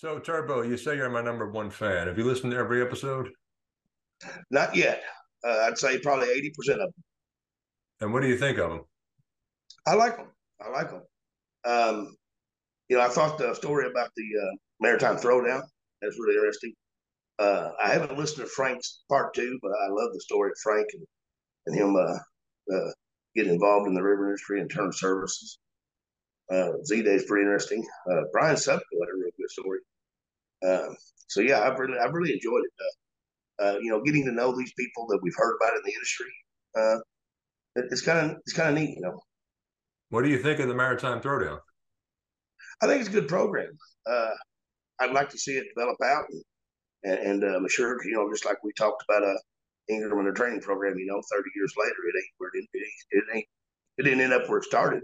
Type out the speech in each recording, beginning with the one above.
So, Turbo, you say you're my number one fan. Have you listened to every episode? Not yet. Uh, I'd say probably 80% of them. And what do you think of them? I like them. I like them. Um, you know, I thought the story about the uh, Maritime Throwdown that's really interesting. Uh, I haven't listened to Frank's part two, but I love the story of Frank and, and him uh, uh, getting involved in the river industry and turn services. Uh, Z Day is pretty interesting. Uh, Brian Sepko had a real good story. Um, so yeah, I've really, I've really enjoyed it. Uh, uh, you know, getting to know these people that we've heard about in the industry. Uh, it, it's kind of, it's kind of neat, you know. What do you think of the Maritime Throwdown? I think it's a good program. Uh, I'd like to see it develop out, and, and uh, I'm sure, you know, just like we talked about a Ingram and a training program. You know, 30 years later, it ain't where it, it, it ain't. It didn't end up where it started.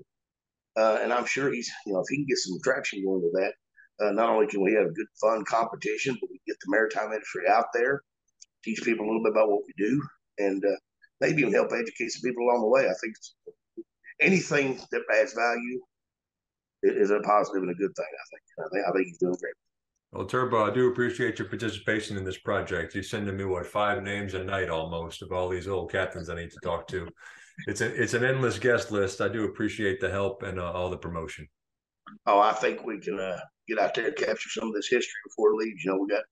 Uh, and I'm sure he's, you know, if he can get some traction going with that, uh, not only can we have a good fun competition, but we get the maritime industry out there, teach people a little bit about what we do, and uh, maybe even help educate some people along the way. I think anything that adds value is a positive and a good thing. I think. I think, I think he's doing great. Well, Turbo, I do appreciate your participation in this project. You're sending me what five names a night almost of all these old captains I need to talk to. It's a, it's an endless guest list. I do appreciate the help and uh, all the promotion. Oh, I think we can uh, get out there and capture some of this history before it leaves. You know, we got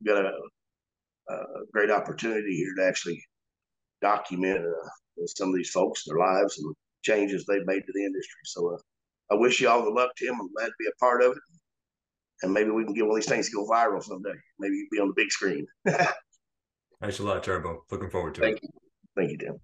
we got a, a great opportunity here to actually document uh, some of these folks, their lives, and changes they've made to the industry. So uh, I wish you all the luck, Tim. I'm glad to be a part of it. And maybe we can get one of these things to go viral someday. Maybe be on the big screen. Thanks a lot, Turbo. Looking forward to Thank it. You. Thank you, Tim.